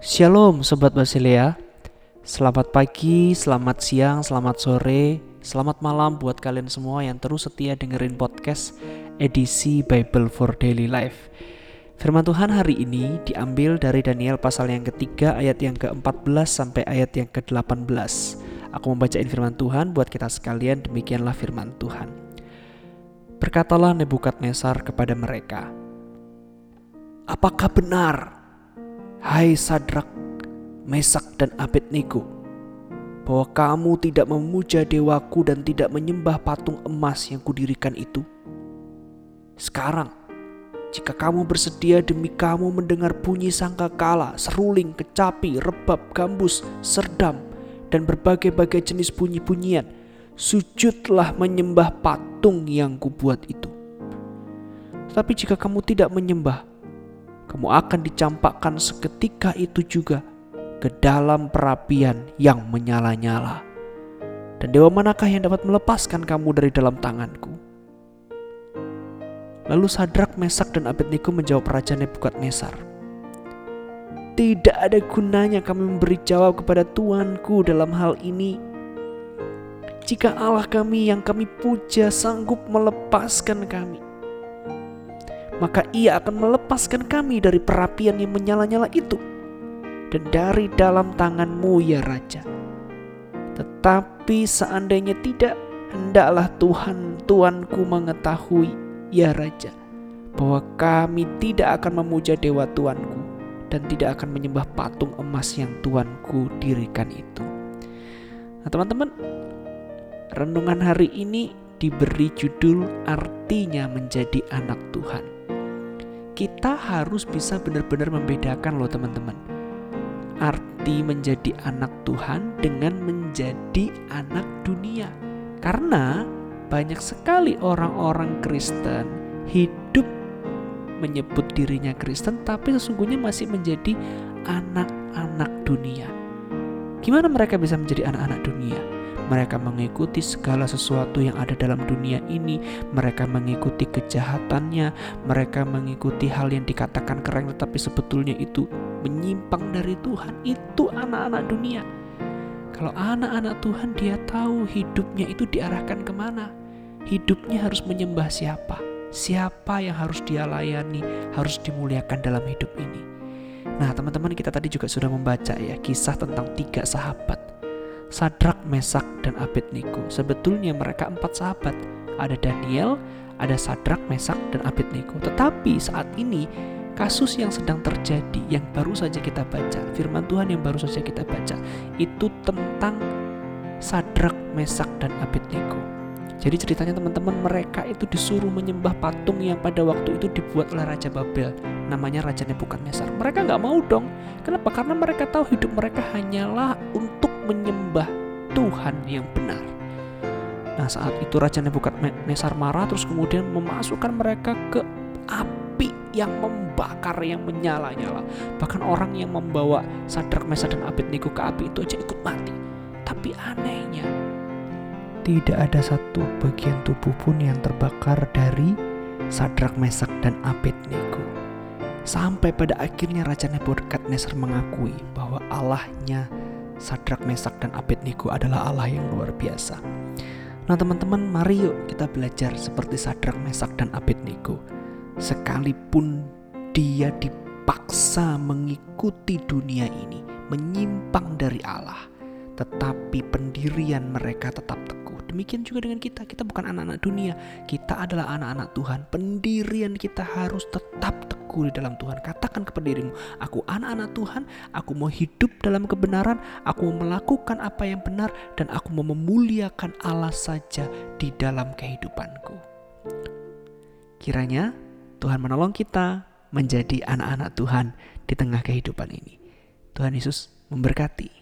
Shalom Sobat Basilea Selamat pagi, selamat siang, selamat sore, selamat malam buat kalian semua yang terus setia dengerin podcast edisi Bible for Daily Life. Firman Tuhan hari ini diambil dari Daniel pasal yang ketiga ayat yang ke-14 sampai ayat yang ke-18 Aku membacain firman Tuhan buat kita sekalian demikianlah firman Tuhan. Berkatalah Nebukadnezar kepada mereka Apakah benar Hai Sadrak, Mesak dan Abednego, bahwa kamu tidak memuja dewaku dan tidak menyembah patung emas yang kudirikan itu. Sekarang, jika kamu bersedia demi kamu mendengar bunyi sangkakala, seruling, kecapi, rebab, gambus, serdam, dan berbagai-bagai jenis bunyi-bunyian, sujudlah menyembah patung yang kubuat itu. Tetapi jika kamu tidak menyembah, kamu akan dicampakkan seketika itu juga ke dalam perapian yang menyala-nyala. Dan dewa manakah yang dapat melepaskan kamu dari dalam tanganku? Lalu Sadrak, Mesak, dan Abednego menjawab Raja Nebukadnezar. Tidak ada gunanya kami memberi jawab kepada Tuanku dalam hal ini. Jika Allah kami yang kami puja sanggup melepaskan kami, maka ia akan melepaskan kami dari perapian yang menyala-nyala itu dan dari dalam tanganmu ya Raja. Tetapi seandainya tidak, hendaklah Tuhan Tuanku mengetahui ya Raja bahwa kami tidak akan memuja dewa Tuanku dan tidak akan menyembah patung emas yang Tuanku dirikan itu. Nah teman-teman, renungan hari ini diberi judul artinya menjadi anak Tuhan kita harus bisa benar-benar membedakan loh teman-teman. Arti menjadi anak Tuhan dengan menjadi anak dunia. Karena banyak sekali orang-orang Kristen hidup menyebut dirinya Kristen tapi sesungguhnya masih menjadi anak-anak dunia. Gimana mereka bisa menjadi anak-anak dunia? Mereka mengikuti segala sesuatu yang ada dalam dunia ini, mereka mengikuti kejahatannya, mereka mengikuti hal yang dikatakan keren tetapi sebetulnya itu menyimpang dari Tuhan. Itu anak-anak dunia. Kalau anak-anak Tuhan dia tahu hidupnya itu diarahkan ke mana. Hidupnya harus menyembah siapa. Siapa yang harus dia layani, harus dimuliakan dalam hidup ini. Nah teman-teman kita tadi juga sudah membaca ya kisah tentang tiga sahabat Sadrak, Mesak, dan Abednego. Sebetulnya mereka empat sahabat. Ada Daniel, ada Sadrak, Mesak, dan Abednego. Tetapi saat ini kasus yang sedang terjadi yang baru saja kita baca, firman Tuhan yang baru saja kita baca, itu tentang Sadrak, Mesak, dan Abednego. Jadi ceritanya teman-teman mereka itu disuruh menyembah patung yang pada waktu itu dibuat oleh Raja Babel. Namanya Raja Nebukadnezar. Mereka nggak mau dong. Kenapa? Karena mereka tahu hidup mereka hanyalah untuk menyembah Tuhan yang benar. Nah saat itu Raja Nebukadnezar marah terus kemudian memasukkan mereka ke api yang membakar yang menyala-nyala. Bahkan orang yang membawa Sadrak, Mesa dan Abednego ke api itu aja ikut mati. Tapi anehnya tidak ada satu bagian tubuh pun yang terbakar dari Sadrak, Mesak dan Abednego. Sampai pada akhirnya Raja Nebukadnezar mengakui bahwa Allahnya Sadrak, Mesak, dan Abednego adalah Allah yang luar biasa. Nah teman-teman mari yuk kita belajar seperti Sadrak, Mesak, dan Abednego. Sekalipun dia dipaksa mengikuti dunia ini, menyimpang dari Allah, tetapi pendirian mereka tetap teguh Demikian juga dengan kita. Kita bukan anak-anak dunia. Kita adalah anak-anak Tuhan. Pendirian kita harus tetap teguh di dalam Tuhan. Katakan kepada dirimu, aku anak-anak Tuhan, aku mau hidup dalam kebenaran, aku mau melakukan apa yang benar, dan aku mau memuliakan Allah saja di dalam kehidupanku. Kiranya Tuhan menolong kita menjadi anak-anak Tuhan di tengah kehidupan ini. Tuhan Yesus memberkati.